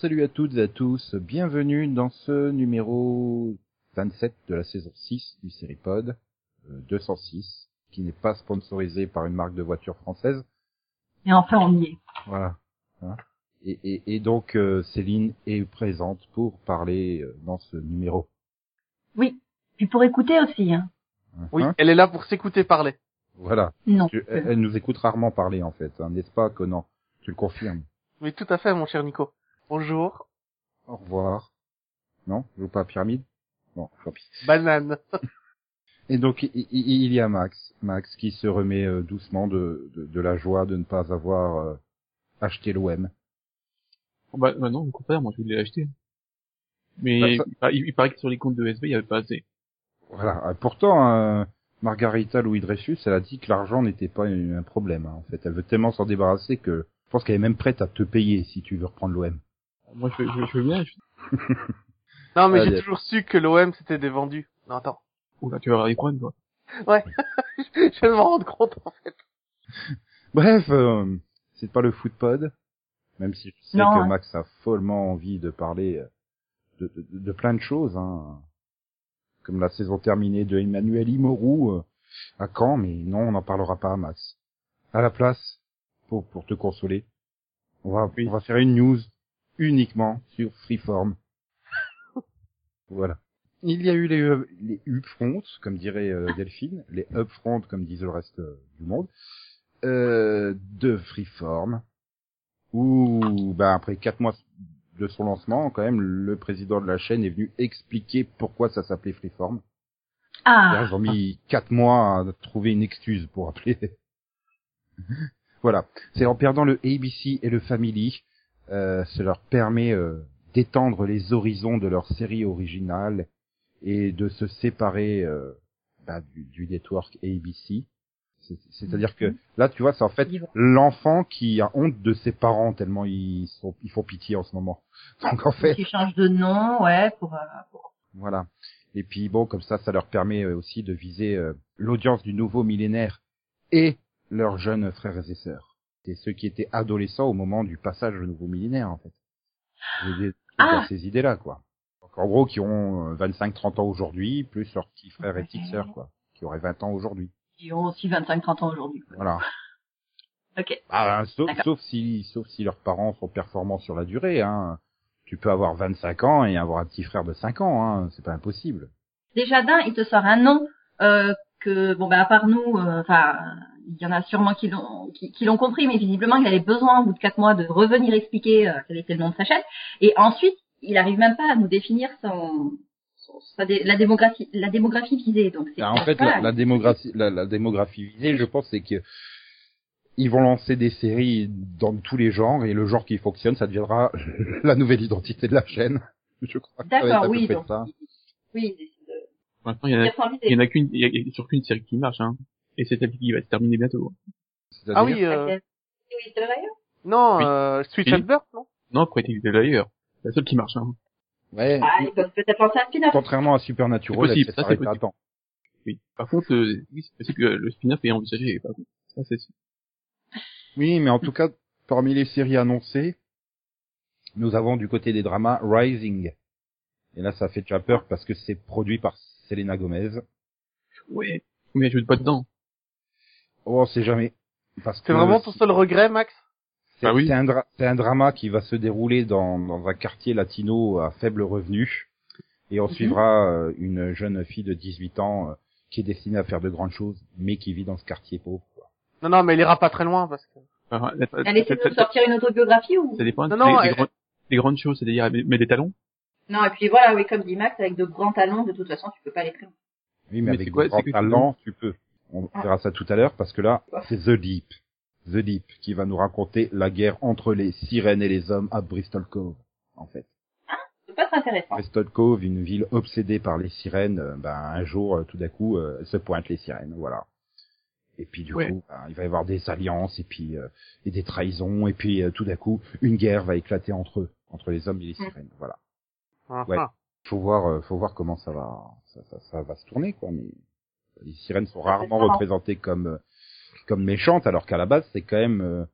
salut à toutes et à tous, bienvenue dans ce numéro 27 de la saison 6 du Seripod, euh, 206, qui n'est pas sponsorisé par une marque de voiture française. Et enfin, on y est. Voilà. Hein. et, et, et, donc euh, Céline est présente pour parler euh, dans ce numéro. Oui, puis pour écouter aussi. Hein. Oui, Hein elle est là pour s'écouter parler. Voilà. Non. Tu- elle, elle nous écoute rarement parler en fait, hein, n'est-ce pas Conan? Tu le confirmes? Oui, tout à fait, mon cher Nico. Bonjour. Au revoir. Non Je joue pas à pyramide Bon, tant pis. Banane. Et donc il, y a Max, Max qui se remet euh, doucement de, de, de la joie de ne pas avoir euh, acheté l'OM. Oh, Bah, bah non, au contraire, moi je l'ai acheté. Mais Bah, ça- il, paraît- il paraît que sur les comptes de SB, il y avait pas assez. Voilà. Euh, Pourtant, euh, Margarita Louis Dreyfus, elle a dit que l'argent n'était pas un un problème. hein, en fait, elle veut tellement s'en débarrasser que je pense qu'elle est même prête à te payer si tu veux reprendre l'OM. Moi je, je, je veux bien, je... Non, mais j'ai toujours su que l'OM c'était des vendus. Non, attends. Oula, tu vas avoir problèmes, toi. Ouais. je vais m'en rendre compte, en fait. Bref, euh, c'est pas le footpod, même si je sais Non, que. Max a follement envie de parler euh, de, de, de plein de choses, hein. comme la saison terminée de Emmanuel Imorou euh, à Caen, mais non, on n'en parlera pas à Max. À la place, pour, pour te consoler, on va, on va faire une news uniquement sur Freeform. voilà. Il y a eu les, euh, les upfronts, comme dirait euh, Delphine, les upfronts, comme disent le reste euh, du monde euh, de Freeform, où ben, après quatre mois de son lancement, quand même, le président de la chaîne est venu expliquer pourquoi ça s'appelait Freeform. Ah, Ils ont mis quatre mois à trouver une excuse pour appeler. voilà. C'est en perdant le ABC et le Family, euh, ça leur permet euh, d'étendre les horizons de leur série originale et de se séparer euh, bah, du, du network ABC. C'est- C'est-à-dire que là, tu vois, c'est en fait l'enfant qui a honte de ses parents tellement ils sont, ils font pitié en ce moment. Donc en fait, qui change de nom, ouais, pour, euh, pour- voilà. Et puis bon, comme ça, ça leur permet euh, aussi de viser euh, l'audience du nouveau millénaire et leurs jeunes frères et sœurs. C'est ceux qui étaient adolescents au moment du passage au nouveau millénaire, en fait. Des- Ah. ces idées-là, quoi. Donc, en gros, qui ont 25-30 ans aujourd'hui, plus leurs petits frères et petites sœurs, quoi. Qui auraient 20 ans aujourd'hui. Ils ont aussi 25-30 ans aujourd'hui. quoi. Voilà. Ok. Ah, sauf, sauf si, sauf si leurs parents sont performants sur la durée, hein. Tu peux avoir 25 ans et avoir un petit frère de 5 ans, hein. C'est pas impossible. Déjà d'un, il te sort un nom euh, que, bon ben à part nous, euh, enfin, il y en a sûrement qui l'ont qui, qui l'ont compris, mais visiblement il avait besoin au bout de quatre mois de revenir expliquer euh, quel était le nom de sa chaîne. Et ensuite, il arrive même pas à nous définir son, son- dé- la démographie la démographie visée. Donc c'est Ah, en fait, la, la démographie, la, la démographie visée, je pense, c'est que ils vont lancer des séries dans tous les genres et le genre qui fonctionne, ça deviendra la nouvelle identité de la chaîne. Je crois. D'accord, oui, donc ça. oui, l'instant, il y en a, il y en a qu'une, il y a, il y a sur qu'une série qui marche, hein. Et c'est celle qui va se terminer bientôt. Ah oui, euh, vrai. non, Oui. euh, Switch Oui. and Birth, non? Non, d'ailleurs. C'est la seule qui marche, hein. Ouais. Ah, ils peuvent peut-être lancer un spin-off. Contrairement à Supernatural, C'est possible, ça, c'est possible. temps. Oui. Par contre, euh, oui, c'est possible que le spin-off est envisagé, par contre. Ça, c'est sûr. Oui, mais en tout cas, parmi les séries annoncées, nous avons du côté des dramas Rising. Et là, ça fait déjà peur parce que c'est produit par Selena Gomez. Ouais. Mais elle joue pas dedans. Oh, on sait jamais. Parce C'est que vraiment ton seul regret, Max? C'est Ah oui. c'est un, dra- c'est un drama qui va se dérouler dans, dans un quartier latino à faible revenu. Et on Mhm. suivra euh, une jeune fille de 18 ans euh, qui est destinée à faire de grandes choses, mais qui vit dans ce quartier pauvre. quoi. Non, non, mais il ira pas très loin, parce que... Elle essaie de sortir une autobiographie ou Ça dépend. Non, des, non, des elle- grandes- des grandes choses, c'est-à-dire elle met des talons. Non, et puis voilà, oui, comme dit Max, avec de grands talons, de toute façon, tu peux pas aller plus loin. Oui, mais, Mais avec quoi- grands c'est que- talents, tu peux. On Ah. verra ça tout à l'heure, parce que là, c'est The Deep. The Deep, qui va nous raconter la guerre entre les sirènes et les hommes à Bristol Cove, en fait. C'est pas très intéressant. Bristol Cove, une ville obsédée par les sirènes, euh, ben, un jour, euh, tout d'un coup, euh, se pointent les sirènes, voilà. Et puis du Ouais. coup, ben, il va y avoir des alliances et puis euh, et des trahisons et puis euh, tout d'un coup, une guerre va éclater entre eux, entre les hommes et les Mm. sirènes, voilà. Ah, Ouais. ah. Faut voir, euh, faut voir comment ça va, ça, ça, ça va se tourner, quoi. Mais les sirènes sont rarement marrant. représentées comme euh, comme méchantes, alors qu'à la base, c'est quand même, euh,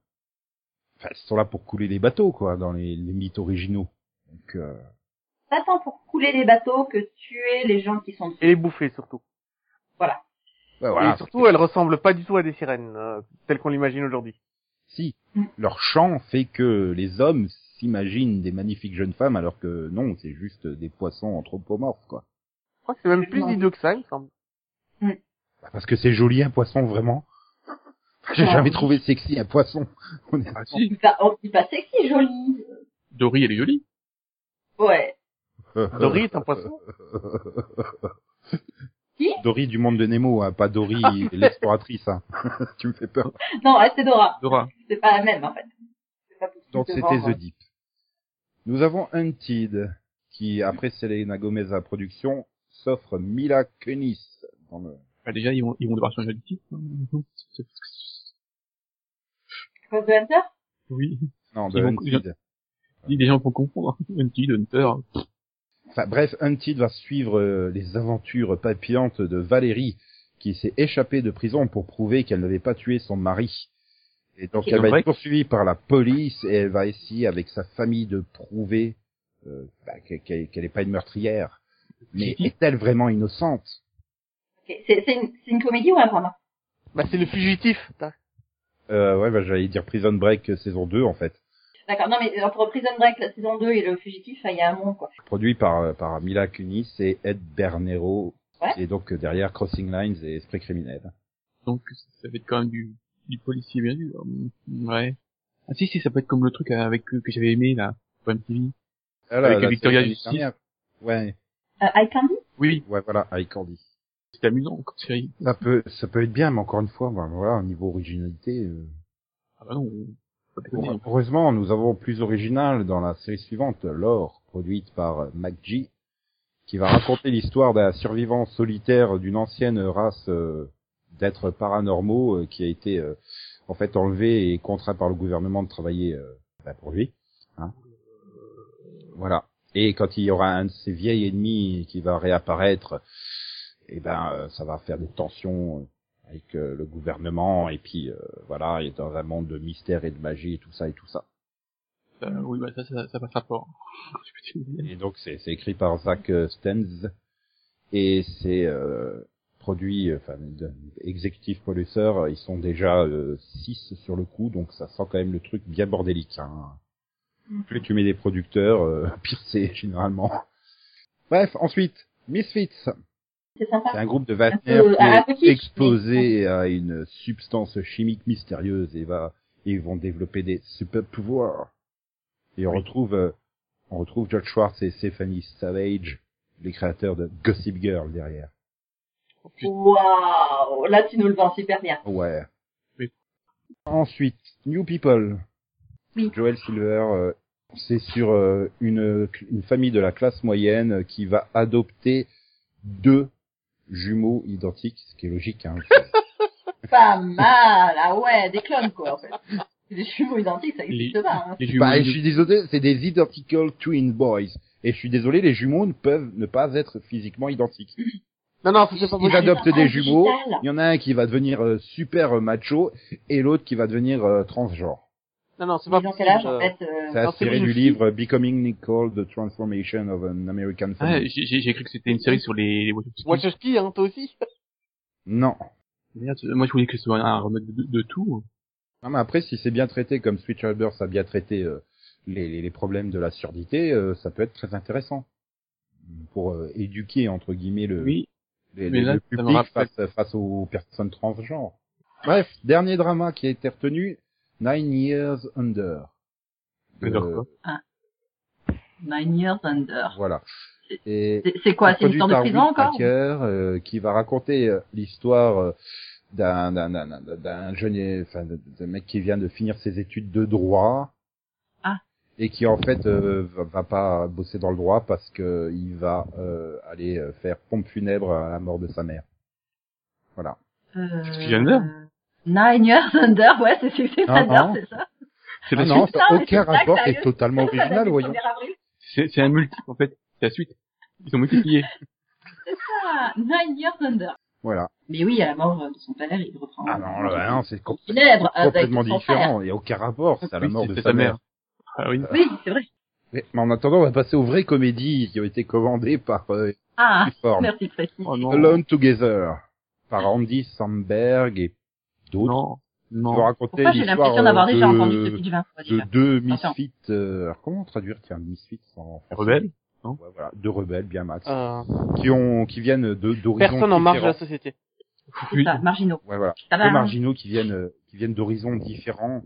enfin, elles sont là pour couler les bateaux, quoi, dans les, les mythes originaux. Donc, euh, Pas tant pour couler les bateaux que tuer les gens qui sont dessus. Et les bouffer surtout. Voilà. ouais, voilà. Et surtout, elles ressemblent pas du tout à des sirènes, euh, telles qu'on l'imagine aujourd'hui. Si, Mm. leur chant fait que les hommes s'imaginent des magnifiques jeunes femmes, alors que non, c'est juste des poissons anthropomorphes, quoi. Je crois que c'est même plus idiot que ça, il me semble. Bah, Parce que c'est joli un poisson, vraiment. J'ai Ah, jamais oui. trouvé sexy un poisson. honnêtement. Ah On si, dit pas, on dit pas sexy, joli. Dory, elle est jolie. Ouais. Dory est un poisson. Qui? Dory du monde de Nemo, hein, pas Dory l'exploratrice. Hein. tu me fais peur. Non, ouais, c'est Dora. Dora. C'est pas la même, en fait. C'est pas possible Donc c'était. The Deep. Nous avons Hunted, qui après Selena Gomez à la production, s'offre Mila Kunis dans le... Bah, déjà, ils vont, ils vont devoir changer le titre. hein. C'est- Cause de Hunter? Oui. Non, de Ils vont- Hunted. Les gens vont confondre. Hunted, Hunter. Enfin bref, Hunted va suivre euh, les aventures papillantes de Valérie, qui s'est échappée de prison pour prouver qu'elle n'avait pas tué son mari. Et donc elle va Ouais. être poursuivie par la police et elle va essayer avec sa famille de prouver euh, bah, qu'elle qu'elle- qu'elle n'est pas une meurtrière. Mais est-elle vraiment innocente? Ok. C'est c'est une, c'est une comédie ou un drama Bah, c'est le fugitif. Euh, Ouais, bah, j'allais dire Prison Break euh, saison 2 en fait. D'accord. Non, mais entre Prison Break, la saison 2 et Le Fugitif, il y a un monde, quoi. Produit par, euh, par Mila Kunis et Ed Bernero. Ouais. Et donc euh, derrière Crossing Lines et Esprit criminel. Donc, ça va être quand même du, du policier bien dur. Ouais. Ah si, si, ça peut être comme le truc avec que, que j'avais aimé, là, pour MTV. Ah, Avec la Victoria Justice. Ouais, Euh, Eye Candy? Oui, ouais, voilà, High Candy. c'était amusant comme série. Ça peut, ça peut être bien, mais encore une fois, ben, voilà, au niveau originalité. euh, Ah bah non, déconner. Heureusement, nous avons plus original dans la série suivante, Lore, produite par euh, McGee, qui va raconter l'histoire d'un survivant solitaire d'une ancienne race euh, d'êtres paranormaux euh, qui a été euh, en fait enlevé et contraint par le gouvernement de travailler euh, ben, pour lui. Hein. Voilà. Et quand il y aura un de ses vieils ennemis qui va réapparaître, eh ben euh, ça va faire des tensions avec euh, le gouvernement et puis euh, voilà, il est dans un monde de mystère et de magie et tout ça et tout ça. Euh, oui, bah ça, ça, ça passera pas. Et donc c'est écrit par Zach Stenz et c'est euh, produit, euh, enfin producer, euh, ils sont déjà 6 sur le coup, donc ça sent quand même le truc bien bordélique. Hein. Plus tu mets des producteurs, euh, pire c'est généralement. Bref, ensuite, Misfits. C'est un groupe de la qui est exposé à une substance chimique mystérieuse et va et ils vont développer des super pouvoirs. Et on retrouve euh, on retrouve George Schwartz et Stephanie Savage, les créateurs de Gossip Girl derrière. Waouh Là, tu nous le vends super bien. Ouais. Oui. Ensuite, New People. Oui. Joel Silver, euh, c'est sur euh, une, une famille de la classe moyenne euh, qui va adopter deux jumeaux identiques, ce qui est logique. Hein. Pas mal Ah ouais, des clones, quoi, en fait. Des jumeaux identiques, ça Les, existe pas. Hein. les Bah, je suis désolé, c'est des identical twin boys. Et je suis désolé, les jumeaux ne peuvent ne pas être physiquement identiques. Non, non, c'est pas Ils adoptent Ah, des jumeaux. digital. Il y en a un qui va devenir euh, super macho et l'autre qui va devenir euh, transgenre. Non, non, c'est pas possible. quel âge, en euh, fait euh, C'est inspiré du livre Becoming Nicole, The Transformation of an American Ah, Family. j'ai j'ai- j'ai cru que c'était une série sur les, les Wachowski. Hein, toi aussi. Non. Merde, moi je voulais que ce soit un remake de, de tout. Non, mais après, si c'est bien traité, comme Switch Burst a bien traité euh, les, les, les problèmes de la surdité, euh, ça peut être très intéressant. Pour euh, éduquer, entre guillemets, le, Oui, les, mais les- là, le public face, face aux personnes transgenres. Bref, dernier drama qui a été retenu, Nine Years Under. De- Under quoi Nine Years Under. Voilà. C'est- quoi C'est une produit histoire de prison Will encore Packer, euh, qui va raconter euh, l'histoire euh, d'un d'un d'un d'un- d'un jeune enfin d'un mec qui vient de finir ses études de droit Ah. Et qui en fait euh, va, pas bosser dans le droit parce que il va euh, aller euh, faire pompe funèbre à la mort de sa mère. Voilà. euh... C'est Under Nine Years Under, ouais, c'est c'est c'est Non, Under, non. c'est ça C'est Ah non, ça n'a Non, aucun rapport, c'est totalement original, voyons. 1er avril. C'est c'est un multi, en fait. C'est la suite. Ils sont multipliés. C'est ça, Nine Years Under. Voilà. Mais oui, à la mort de son père, il reprend. Ah non, là, non, c'est complètement différent. Il n'y a aucun rapport. C'est à la mort de sa mère. Ah oui. Oui, c'est vrai. Mais, mais en attendant, on va passer aux vraies comédies qui ont été commandées par euh, Ah, merci. Oh non. Alone Together par Andy Samberg et d'autres. Non. Non. raconter Pourquoi j'ai l'impression d'avoir euh, déjà entendu ce pitch 20 fois de deux misfits. Euh, alors comment traduire tiens misfits en français? Rebelle. Ouais, voilà, deux rebelles bien max, Euh, qui ont qui viennent de d'horizons personne en marge de la société. C'est ça, marginaux. Ouais, voilà. Deux marginaux qui viennent euh, qui viennent d'horizons différents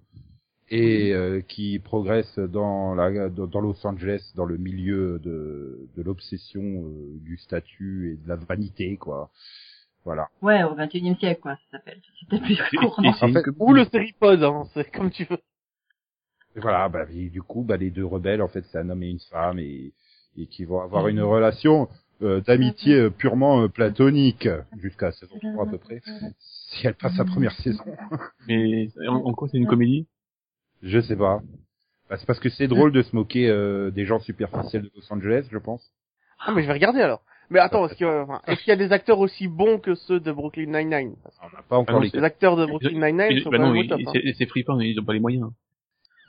et euh, qui progressent dans la dans, Los Angeles dans le milieu de de l'obsession euh, du statut et de la vanité quoi. Voilà. Ouais, au 21 e siècle, quoi, ça s'appelle. C'est peut-être plus court, Et non c'est En une fait, comédie. Ou le séripod, hein, c'est comme tu veux. Et voilà, bah, et du coup, bah, les deux rebelles, en fait, c'est un homme et une femme, et, et qui vont avoir une relation euh, d'amitié euh, purement euh, platonique, jusqu'à saison 3 à peu près, si elle passe sa première saison. Mais en, en quoi c'est une comédie? Je sais pas. Bah, c'est parce que c'est drôle de se moquer euh, des gens superficiels de Los Angeles, je pense. Ah, mais je vais regarder alors. Mais attends, est-ce qu'il y, a- enfin, est-ce qu'il y a des acteurs aussi bons que ceux de Brooklyn Nine-Nine? On n'a pas encore Ah non, les Les acteurs de Brooklyn Nine-Nine sont Bah quand non, top. hein. c'est c'est Freeform, ils ont pas les moyens.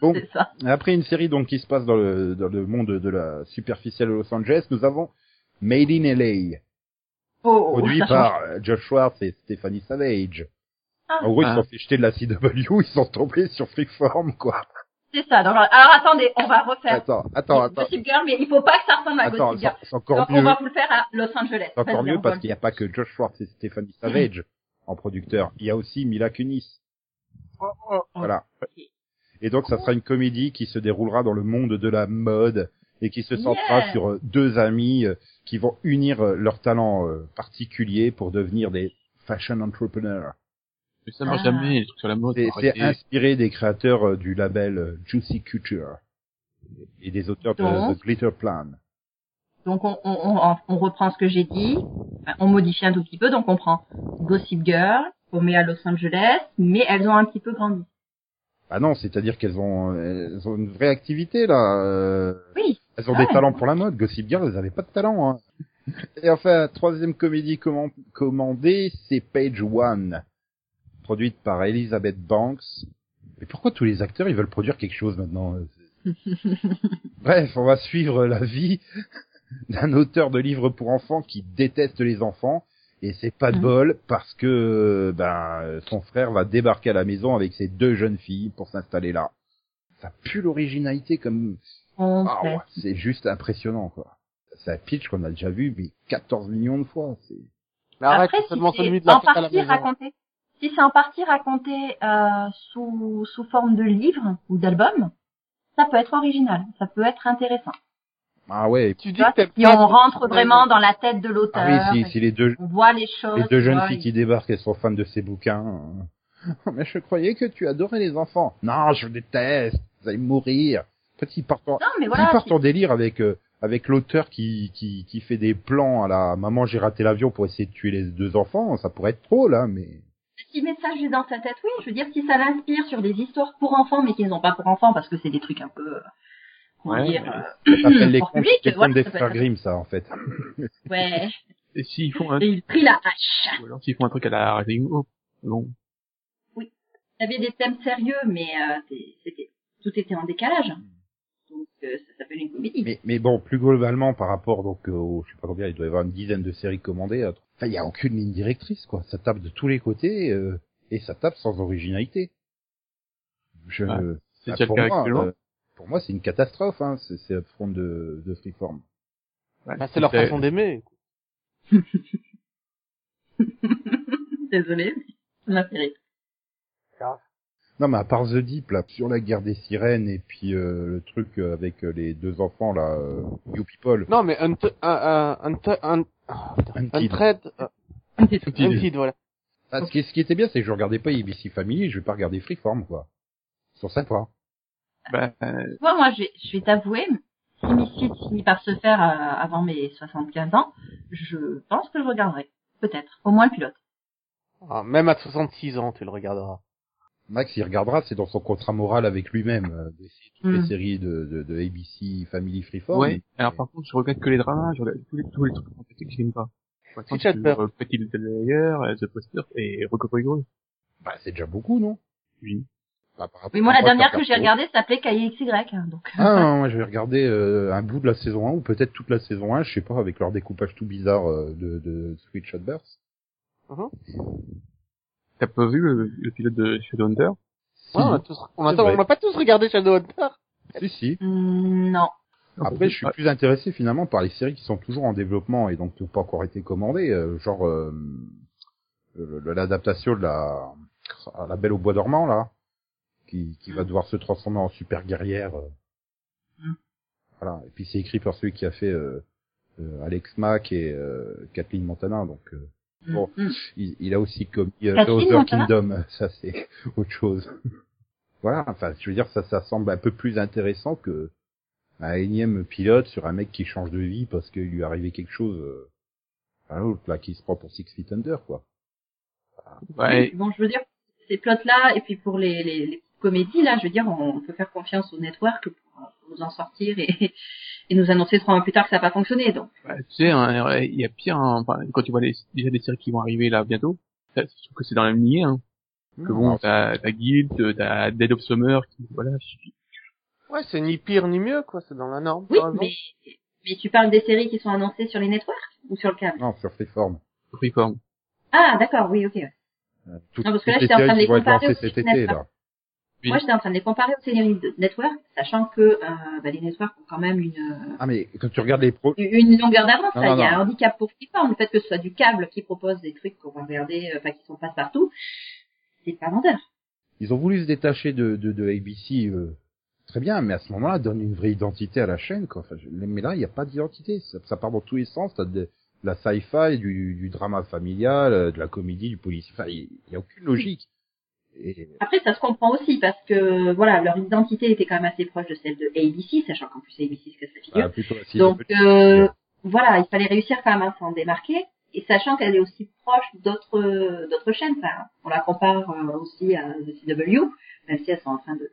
Bon, C'est ça. après une série donc qui se passe dans le, dans le monde de la superficielle de Los Angeles, nous avons Made in LA, Oh, produit par change. euh, Josh Schwartz et Stephanie Savage. Ah. En gros, ils Ah. se sont fait jeter de la CW, ils sont tombés sur Freeform, quoi. C'est ça. Donc, alors attendez, on va refaire. Attends, attends, attends. Gossip Girl, mais il faut pas que ça ressemble à Attends, Gossip Girl. c'est c'est encore Donc on mieux. va vous le faire à Los Angeles. C'est encore mieux on parce qu'il n'y a pas que Josh Schwartz et Stephanie Savage en producteur. Il y a aussi Mila Kunis. Voilà. Et donc, ça sera une comédie qui se déroulera dans le monde de la mode et qui se centrera Yeah. sur euh, deux amis euh, qui vont unir euh, leurs talents particuliers pour devenir des fashion entrepreneurs. Mais ça marche Ah. jamais, les trucs sur la mode. C'est inspiré des créateurs euh, du label euh, Juicy Couture et des auteurs de, Donc. de Glitter Plan. Donc on, on, on, on reprend ce que j'ai dit, on modifie un tout petit peu, donc on prend Gossip Girl, on met à Los Angeles, mais elles ont un petit peu grandi. Ah non, c'est-à-dire qu'elles ont, elles ont une vraie activité là. euh, Oui. Elles ont Ah des ouais. talents pour la mode. Gossip Girl, elles avaient pas de talent. Hein. Et enfin, troisième comédie comman- commandée, c'est Page One, produite par Elizabeth Banks. Mais pourquoi tous les acteurs ils veulent produire quelque chose maintenant? Bref, on va suivre la vie d'un auteur de livres pour enfants qui déteste les enfants. Et c'est pas de Mhm. bol parce que ben son frère va débarquer à la maison avec ses deux jeunes filles pour s'installer là. Ça pue l'originalité comme ah ouais, c'est juste impressionnant quoi. C'est un pitch qu'on a déjà vu mais 14 millions de fois. C'est Mais arrête, Après, c'est si seulement celui de la en partie raconté, si c'est en partie raconté euh, sous sous forme de livre ou d'album, ça peut être original, ça peut être intéressant. ah ouais. Tu dis vois, que si on rentre vraiment dans la tête de l'auteur, Ah oui, si, si les deux on voit les choses. les deux jeunes vois, filles il- qui débarquent, elles sont fans de ces bouquins. mais je croyais que tu adorais les enfants. Non, je déteste. Vous allez mourir. Petit partent en, Non, mais s'ils voilà. partent en délire avec euh, avec l'auteur qui, qui qui fait des plans à la maman j'ai raté l'avion pour essayer de tuer les deux enfants, ça pourrait être trop là, mais Si message est dans sa tête, oui. Je veux dire, si ça l'inspire sur des histoires pour enfants, mais qui ne sont pas pour enfants, parce que c'est des trucs un peu, euh, comment Ouais, dire, euh, ça s'appelle les contes, voilà, des frères Grimm, ça en fait. ouais. Et s'ils font un, Et il prit la hache. ou alors s'ils font un truc à la Rising Hope, bon. Il y avait des thèmes sérieux, mais euh, c'était tout était en décalage. Donc euh, ça s'appelle une comédie. Mais, mais bon, plus globalement, par rapport donc au, je sais pas combien, il doit y avoir une dizaine de séries commandées. euh, Enfin, il y a aucune ligne directrice, quoi. Ça tape de tous les côtés euh, et ça tape sans originalité. Je, Ouais, C'est pour, moi, euh, pour moi, c'est une catastrophe. Hein. C'est, front de, de Freeform. Ouais, Bah, c'est leur façon d'aimer. Désolée, mais ça m'a fait rire. Non, mais à part The Deep, là, sur la guerre des sirènes et puis euh, le truc euh, avec euh, les deux enfants là, euh, You People, Non, mais un, un, un, un, un, un Untied. trade, euh, Untied. Untied, voilà. Ah, ce, qui, ce qui était bien, c'est que je regardais pas ABC Family, je vais pas regarder Freeform, quoi. Ils sont sympas. Bah, euh, moi, je vais, je vais t'avouer, si Misfits finit par se faire euh, avant mes 75 ans, je pense que je regarderai. Peut-être. Au moins le pilote. Ah, même à 66 ans, tu le regarderas. Max, il regardera, c'est dans son contrat moral avec lui-même, euh, toutes Mm. les séries de, de, de ABC Family Freeform. Ouais. Alors par contre, je regarde que les dramas, je regarde tous les, tous les trucs fantastiques que j'aime pas. Par exemple, sur, euh, Petit Little euh, The Poster et Rocopo Hero. Bah, c'est déjà beaucoup, non? Oui. Bah, par rapport Oui, moi, la dernière que j'ai regardée s'appelait KXY, hein, donc. Ah, non, moi je vais regarder euh, un bout de la saison 1 ou peut-être toute la saison 1, je sais pas, avec leur découpage tout bizarre euh, de, de Sweet Shot Burst. T'as pas vu le, le pilote de Shadowhunter? Ouais, on a tous, on a pas tous regardé Shadowhunter. Si, si. Hmm, non. Après, je suis plus intéressé finalement par les séries qui sont toujours en développement et donc qui n'ont pas encore été commandées, euh, genre euh, l'adaptation de la la Belle au bois dormant là, qui, qui va devoir se transformer en super guerrière. euh. Mm. Voilà. Et puis c'est écrit par celui qui a fait euh, euh, Alex Mack et euh, Kathleen Montana, donc euh, Bon. Hmm. il, il a aussi commis euh, Other Kingdom, ça c'est autre chose. voilà, enfin je veux dire ça ça semble un peu plus intéressant que un énième pilote sur un mec qui change de vie parce qu'il lui est arrivé quelque chose. Euh, à l'autre là qui se prend pour Six Feet Under quoi. Ouais. Bon, je veux dire, ces plots-là, et puis pour les, les, les comédies, là, je veux dire, on peut faire confiance au network nous en sortir et, et nous annoncer trois mois plus tard que ça n'a pas fonctionné. Donc, Bah, tu sais, hein, il y a pire, hein, quand tu vois les, déjà des séries qui vont arriver là bientôt, ça, je trouve que c'est dans la même lignée, hein. Que bon, t'as, t'as Guild, t'as Dead of Summer, qui, voilà. Ouais, c'est ni pire ni mieux, quoi. C'est dans la norme. oui, mais, mais tu parles des séries qui sont annoncées sur les networks ou sur le câble? Non, sur Freeform. Freeform. Ah, d'accord, oui, ok. ouais. Euh, Toutes, Non, parce que là, j'étais en train de les comparer cet été là. Oui. Moi, j'étais en train de les comparer aux séries de network, sachant que euh, bah, les networks ont quand même une, euh, Ah mais quand tu regardes les pro... une longueur d'avance. Il y a un handicap pour Freeform, le fait que ce soit du câble qui propose des trucs qu'on va regarder, euh, enfin qui sont passe partout, c'est pas vendeur. ils ont voulu se détacher de, de, de ABC, euh, très bien, mais à ce moment-là, donne une vraie identité à la chaîne, quoi. Enfin, je- mais là, il n'y a pas d'identité. Ça, ça part dans tous les sens. T'as de, de la sci-fi, du, du drama familial, euh, de la comédie, du policier. Enfin, il n'y a aucune logique. Et, Après, ça se comprend aussi parce que voilà, leur identité était quand même assez proche de celle de ABC, sachant qu'en plus ABC se casse la figure. bah, plutôt Donc CW. euh, voilà, il fallait réussir quand même à s'en démarquer, et sachant qu'elle est aussi proche d'autres d'autres chaînes. Enfin, on la compare euh, aussi à The CW, même si elles sont en train de.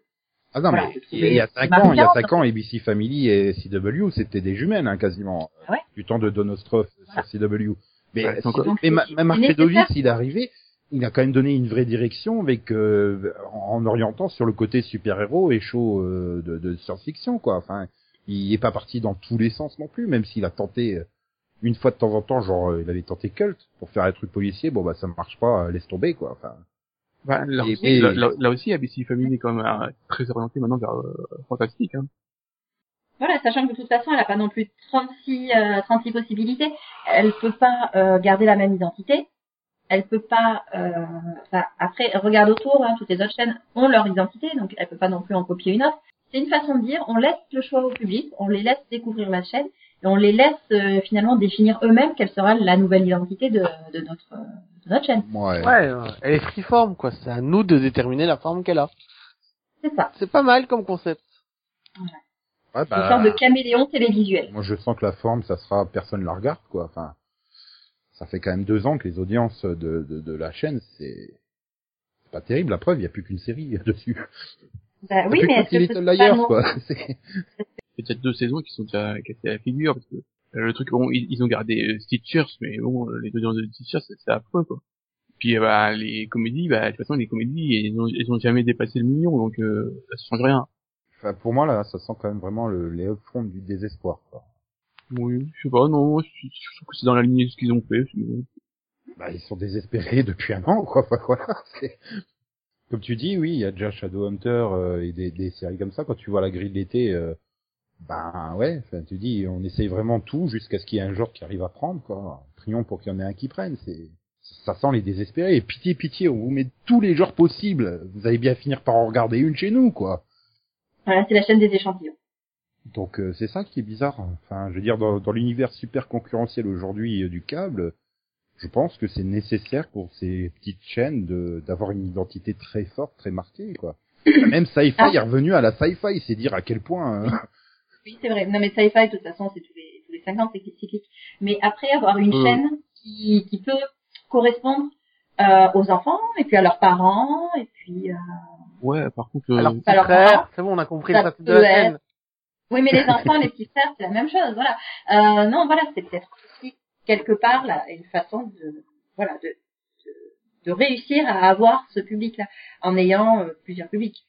Ah non, voilà, mais il y a une cinq marque ans, il y a différente. cinq ans, ABC Family et CW, c'était des jumelles, hein, quasiment. Ah ouais. Du temps de Donostroff sur CW. Mais, Ouais, donc, mais ma- c'est- même c'est Arpedovic, nécessaire. il est arrivé, il a quand même donné une vraie direction avec, euh, en orientant sur le côté super-héros et show euh, de, de science-fiction, quoi. Enfin, il est pas parti dans tous les sens non plus, même s'il a tenté euh, une fois de temps en temps, genre, euh, il avait tenté Cult pour faire un truc policier, bon bah ça marche pas, euh, laisse tomber, quoi. Enfin, Bah, là, Et- aussi, et- là, là- là aussi, ABC Family est quand même très orienté maintenant vers euh, fantastique, hein. Voilà, sachant que de toute façon, elle a pas non plus 36 euh, 36 possibilités. Elle peut pas euh, garder la même identité. Elle peut pas. euh, enfin, après, regarde autour, hein, toutes les autres chaînes ont leur identité, donc elle peut pas non plus en copier une autre. C'est une façon de dire, on laisse le choix au public, on les laisse découvrir la chaîne et on les laisse euh, finalement définir eux-mêmes quelle sera la nouvelle identité de, de notre euh, de notre chaîne. ouais. Ouais, euh, elle est freeform, quoi. C'est à nous de déterminer la forme qu'elle a. C'est ça, C'est pas mal comme concept. Ouais, une bah, sorte de caméléon télévisuel. Moi, je sens que la forme, ça sera personne la regarde, quoi. Enfin, ça fait quand même deux ans que les audiences de, de, de la chaîne, c'est c'est pas terrible. La preuve, il y a plus qu'une série dessus. Bah, oui, mais est-ce que c'est quoi. Peut-être deux saisons qui sont déjà cassées à la figure, parce que euh, le truc, bon, ils, ils ont gardé euh, Stitchers, mais bon, euh, les audiences de Stitchers, c'est c'est affreux, quoi. Puis, euh, bah, les comédies, bah, de toute façon, les comédies, elles ont, elles ont jamais dépassé le million, donc, euh, ça change rien. Enfin, pour moi, là, ça sent quand même vraiment le, les upfronts du désespoir, quoi. Oui, je sais pas, non, je, je trouve que c'est dans la lignée de ce qu'ils ont fait, sinon. Bah, ils sont désespérés depuis un an, quoi. Voilà. Comme tu dis, oui, il y a déjà Shadowhunter euh, et des, des séries comme ça. Quand tu vois la grille de l'été, euh, ben ouais, tu dis, on essaye vraiment tout jusqu'à ce qu'il y ait un genre qui arrive à prendre, quoi. Prions pour qu'il y en ait un qui prenne. C'est, ça sent les désespérés. Et pitié, pitié, on vous met tous les genres possibles. Vous allez bien finir par en regarder une chez nous, quoi. Voilà, c'est la chaîne des échantillons. Donc euh, c'est ça qui est bizarre. Enfin, je veux dire, dans, dans l'univers super concurrentiel aujourd'hui euh, du câble, je pense que c'est nécessaire pour ces petites chaînes de d'avoir une identité très forte, très marquée, quoi. Même Sci-Fi Ah. est revenu à la Sci-Fi, c'est dire à quel point. euh, Oui, c'est vrai. Non, mais sci-fi, de toute façon, c'est tous les, tous les 5 ans, c'est cyclique. Mais après, avoir une Euh. chaîne qui, qui peut correspondre euh, aux enfants et puis à leurs parents et puis. Euh... Ouais, par contre. euh, Alors, c'est bon, on a compris ça le principe de la. Oui, mais les enfants, les petits frères, c'est la même chose. Voilà. Euh, non, voilà, c'est peut-être aussi quelque part là une façon de voilà de de, réussir à avoir ce public-là en ayant euh, plusieurs publics.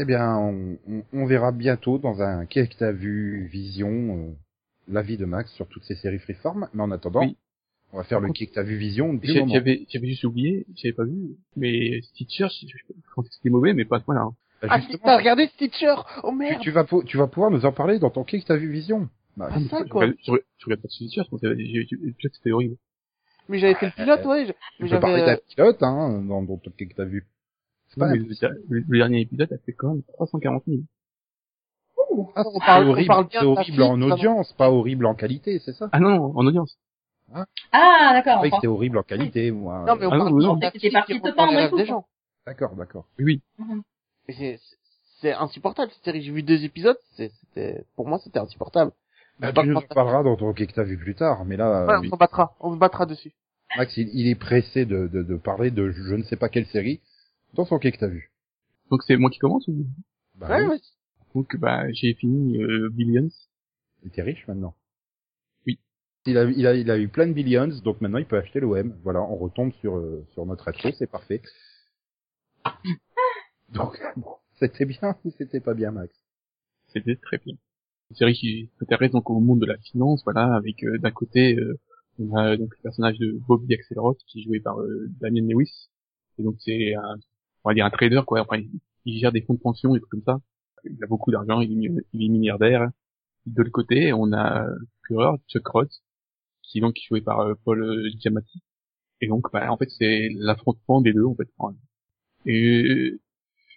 Eh bien, on, on, on verra bientôt dans un Qu'est-ce que t'as vu Vision euh, l'avis de Max sur toutes ces séries Freeform. Mais en attendant, Oui. on va faire le Qu'est-ce que t'as vu Vision du moment. J'avais, j'avais juste oublié, j'avais pas vu. Mais Stitcher, je, pensais que c'était mauvais, mais pas à ce point-là. hein. Bah, Ah, si, t'as regardé Stitcher Oh merde tu vas tu vas pouvoir nous en parler dans ton Qu'est-ce que t'as vu Vision. Max. Ah, mais ça, quoi. je, regarde- je regarde pas Stitcher, je pensais, que c'était horrible. Mais j'avais fait le pilote, ouais. je- Mais peux parler j'avais... d'un pilote, hein, dans, dans ton Qu'est-ce que t'as vu. Pas le, dernier épisode a fait quand même 340 000. Ah, c'est horrible, bien horrible fille, en audience, pas horrible en qualité, c'est ça? Ah non, non, en audience. Ah, Je d'accord. on c'était horrible en qualité, moi. Non, mais on Ah parle non, non. de la C'était fille parti qui de rêves tout, des gens. D'accord, d'accord. Oui. Mais c'est- insupportable cette série. J'ai vu deux épisodes. C'était, pour moi, c'était insupportable. Bah, pas tu nous en parleras dans ton que t'as vu plus tard, mais là, Ouais, euh, on se battra. On se battra dessus. Max, il, il est pressé de, de, de parler de je ne sais pas quelle série dans son Qu'est-ce que t'as vu? donc c'est moi qui commence ou? Bah, Ouais, oui, ouais. Donc bah j'ai fini euh, Billions. il était riche maintenant. Oui. Il a, il a, il a eu plein de billions, donc maintenant il peut acheter l'OM. Voilà, on retombe sur, euh, sur notre rétro, c'est parfait. Donc, bon, c'était bien ou c'était pas bien, Max? C'était très bien. Une série qui s'intéresse donc au monde de la finance, voilà, avec euh, d'un côté euh, on a donc le personnage de Bobby Axelrod qui est joué par euh, Damien Lewis. Et donc c'est un, on va dire un trader quoi. Enfin, il, gère des fonds de pension et tout comme ça. Il a beaucoup d'argent, il, est mi- il est milliardaire. De l'autre côté, on a euh, procureur Chuck Roth qui est joué par euh, Paul euh, Giamatti. Et donc bah, en fait c'est l'affrontement des deux en fait. Et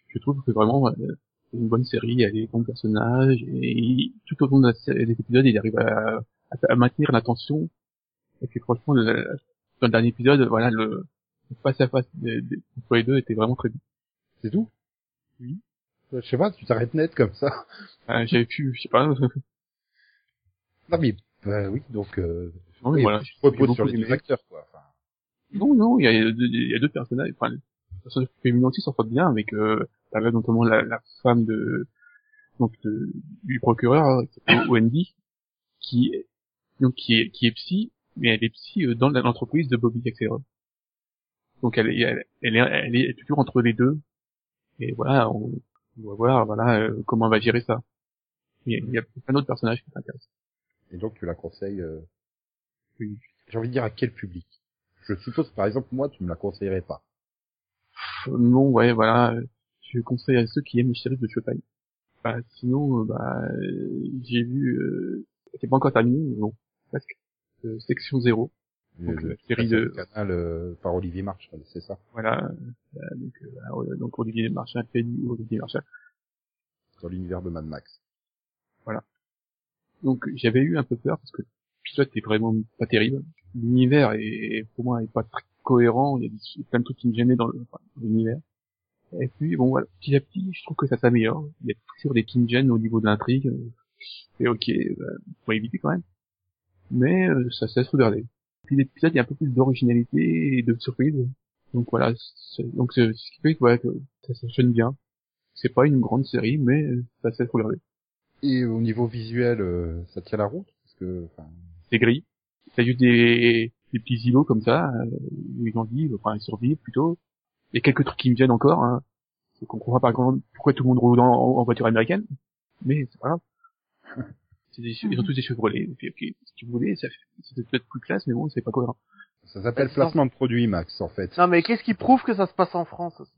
je trouve que vraiment euh, une bonne série, a des bons personnages, et tout au long de la des épisodes, il arrive à, maintenir l'attention. Et puis franchement, dans le dernier épisode, voilà, le face à face des- des- entre les deux était vraiment très bien. C'est tout? Oui. Je sais pas, tu t'arrêtes net comme ça. Euh, J'avais pu, je sais pas, Non mais, bah oui, donc, euh, non, mais voilà, tu te reposes sur les deux acteurs, quoi. Enfin, Non, non, il y a, y a deux personnages, enfin, les personnages féminins aussi s'en sortent bien avec, euh, notamment la, la femme de, donc, de- du procureur, Wendy, qui, donc, qui est, qui est psy, mais elle est psy euh, dans l'entreprise de Bobby Axelrod. Donc, elle est, elle, elle est, elle est toujours entre les deux. Et voilà, on, on va voir, voilà, euh, comment elle va gérer ça. Il y a, il y a plein d'autres personnages qui s'intéressent. et donc tu la conseilles, euh, Oui. j'ai envie de dire à quel public? Je suppose, par exemple, moi, tu me la conseillerais pas. Non, ouais, voilà. euh, Je conseille à ceux qui aiment les séries de Showtime. Bah, sinon, euh, bah, euh, j'ai vu, euh, c'est pas encore terminé, mais bon, presque. euh, Section 0, Donc, la série de- le canal euh, par Olivier Marchal, c'est ça? Voilà. euh, donc, euh, voilà, donc Olivier Marchal, Kelly, Olivier Marchal. Dans l'univers de Mad Max. Donc, j'avais eu un peu peur parce que le pilote est vraiment pas terrible. L'univers est, pour moi, est pas très cohérent. Il y a des- plein de trucs qui me gênaient dans l'univers. Et puis, bon, voilà, petit à petit, je trouve que ça s'améliore. Il y a toujours des me gênent au niveau de l'intrigue. euh, Et ok, bah, faut éviter quand même. Mais euh, ça se laisse regarder. L'épisode, il y a un peu plus d'originalité et de surprise. Donc voilà, c'est- donc c'est ce qui fait que, voilà, que ça s'enchaîne bien. C'est pas une grande série, mais euh, ça se laisse regarder. Et au niveau visuel, euh, ça tient la route Parce que, c'est gris. T'as juste des, des petits îlots comme ça, euh, où ils en vivent, enfin ils survivent plutôt. Il y a quelques trucs qui me viennent encore, hein. C'est qu'on comprend pas pourquoi tout le monde roule en, en voiture américaine, mais c'est pas grave. C'est des, ils ont tous des Chevrolet. Et puis, ok, si tu voulais, ça fait- c'était peut-être plus classe, mais bon, c'est pas cohérent. Ça s'appelle Ça- placement de produit, Max, en fait. Non, mais qu'est-ce qui prouve que ça se passe en France aussi?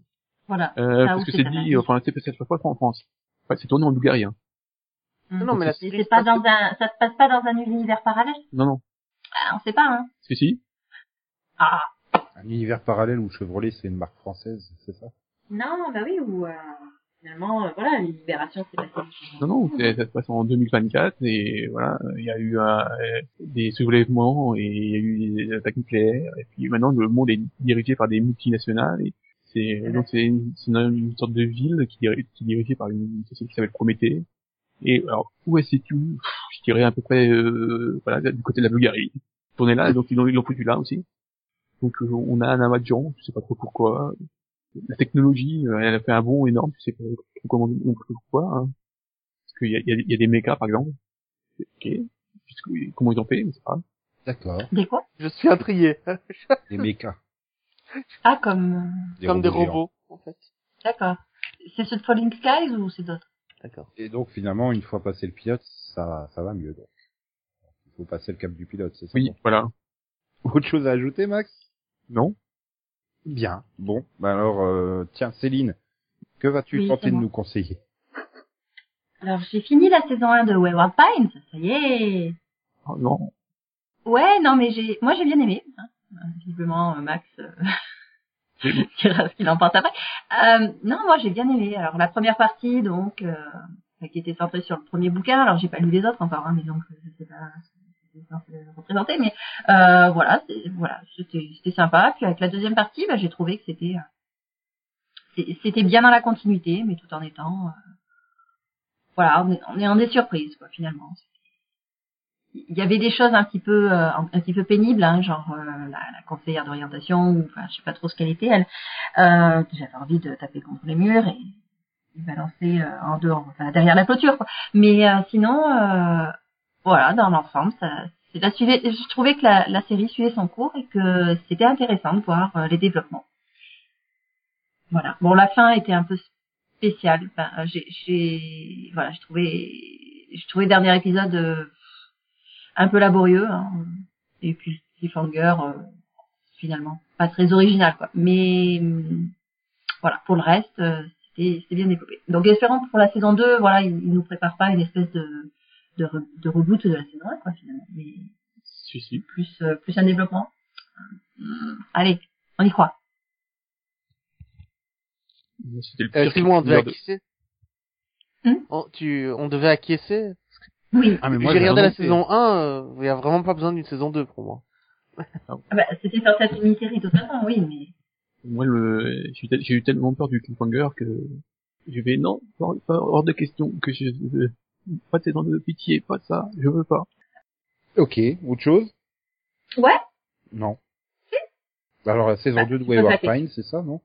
Voilà. Euh, parce que c'est dit, enfin, c'est fois pas en France. Enfin, c'est tourné en Bulgarie, hein. Mm. Non, mais la C'est série pas dans un, ça se passe pas dans un univers parallèle? Non, non. Ah, on sait pas, hein. Si, si. Ah. Un univers parallèle où Chevrolet, c'est une marque française, c'est ça? Non, bah oui, ou, euh, finalement, euh, voilà, les libérations, c'est passé. Non, non, ça se passe en 2024 et voilà, il y a eu un, euh, des soulèvements et il y a eu des attaques nucléaires et puis maintenant le monde est dirigé par des multinationales et c'est donc c'est une, une, sorte de ville qui, est- qui est dirigée par une société qui s'appelle Prométhée. Et alors où est-ce que je dirais à peu près euh, voilà du côté de la Bulgarie? Tourné là donc ils l'ont ils l'ont foutu là aussi. Donc euh, on a un amas de gens je sais pas trop pourquoi la technologie euh, elle a fait un bond énorme je sais pas trop comment non plus pourquoi hein. Parce qu'il y a, il y, a, il y a des mechas, par exemple. Ok. Comment ils ont fait, mais c'est pas. D'accord. Des quoi? Je suis intrigué. Des mechas. Ah, comme, euh, Comme des géants. robots, en fait. d'accord. C'est ceux de Falling Skies ou c'est d'autres? D'accord. Et donc, finalement, une fois passé le pilote, ça, ça va mieux, donc. Il faut passer le cap du pilote, c'est ça Oui, voilà. Autre chose à ajouter, Max? Non Bien. Bon, bah alors, euh, tiens, Céline, que vas-tu Oui, tenter de nous conseiller? Alors, j'ai fini la saison 1 de Wayward Pines. Ça y est. Oh, Non. Ouais, non, mais j'ai, moi j'ai bien aimé. Hein. Euh, Visiblement, euh, Max euh, ce qu'il en pense après. Euh, non, moi j'ai bien aimé. Alors la première partie, donc, euh, qui était centrée sur le premier bouquin. Alors j'ai pas lu les autres encore, hein, mais donc je sais pas représenter, mais euh, voilà, voilà, c'était, sympa. Puis avec la deuxième partie, bah, j'ai trouvé que c'était, euh, c'était bien dans la continuité, mais tout en étant, euh, voilà, on est, on est surprises, quoi, finalement il y avait des choses un petit peu euh, un, petit peu pénibles hein, genre euh, la, la conseillère d'orientation ou enfin je sais pas trop ce qu'elle était elle euh, j'avais envie de taper contre les murs et de balancer en dehors enfin derrière la clôture quoi. mais sinon voilà dans l'ensemble ça la suivait je trouvais que la, la série suivait son cours et que c'était intéressant de voir euh, les développements. Voilà. Bon la fin était un peu spéciale. Enfin, j'ai j'ai voilà j'ai trouvé j'ai trouvé le dernier épisode euh, un peu laborieux hein. et puis cliffhanger euh, finalement pas très original quoi. Mais hum, voilà pour le reste euh, c'était bien développé. Donc espérons que pour la saison 2 voilà ils, ils nous préparent pas une espèce de de, re- de reboot de la saison 1 quoi finalement mais Si, si. plus euh, plus un développement Hum, allez on y croit C'était le Euh, pire Excuse-moi, on devait acquiescer. Hmm? On, tu, on devait acquiescer? oui Ah, mais J'ai moi, regardé la saison 1, euh, il y a vraiment pas besoin d'une saison 2 pour moi. Ah bah, c'était censé être une mini-série totalement oui mais Moi, le, j'ai eu tel- j'ai eu tellement peur du cliffhanger que je vais, non, pas, pas hors de question que je, euh, pas de saison de pitié, pas de ça, je veux pas. Ok, autre chose? Ouais Non. Alors, la saison Bah, 2 de tu peux Wayward. Pines, c'est ça, non?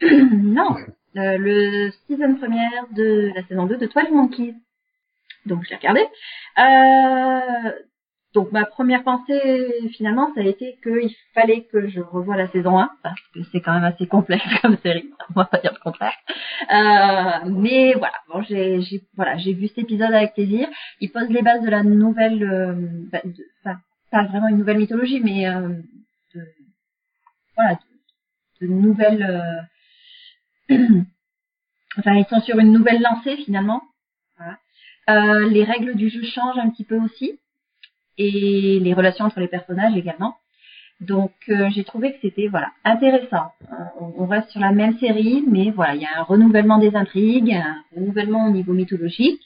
Non, euh, le season première de la saison 2 de 12 Monkeys. Donc je l'ai regardé. Euh, donc ma première pensée finalement ça a été qu'il fallait que je revoie la saison 1 parce que c'est quand même assez complexe comme série, on va pas dire le contraire. Euh, mais voilà, bon j'ai voilà, j'ai vu cet épisode avec plaisir. Il pose les bases de la nouvelle euh, bah, de- enfin pas vraiment une nouvelle mythologie mais euh, de, voilà, de nouvelles euh, enfin, ils sont sur une nouvelle lancée finalement. Voilà. Euh, les règles du jeu changent un petit peu aussi et les relations entre les personnages également. Donc euh, j'ai trouvé que c'était voilà intéressant. Euh, on, reste sur la même série, mais voilà il y a un renouvellement des intrigues, un renouvellement au niveau mythologique,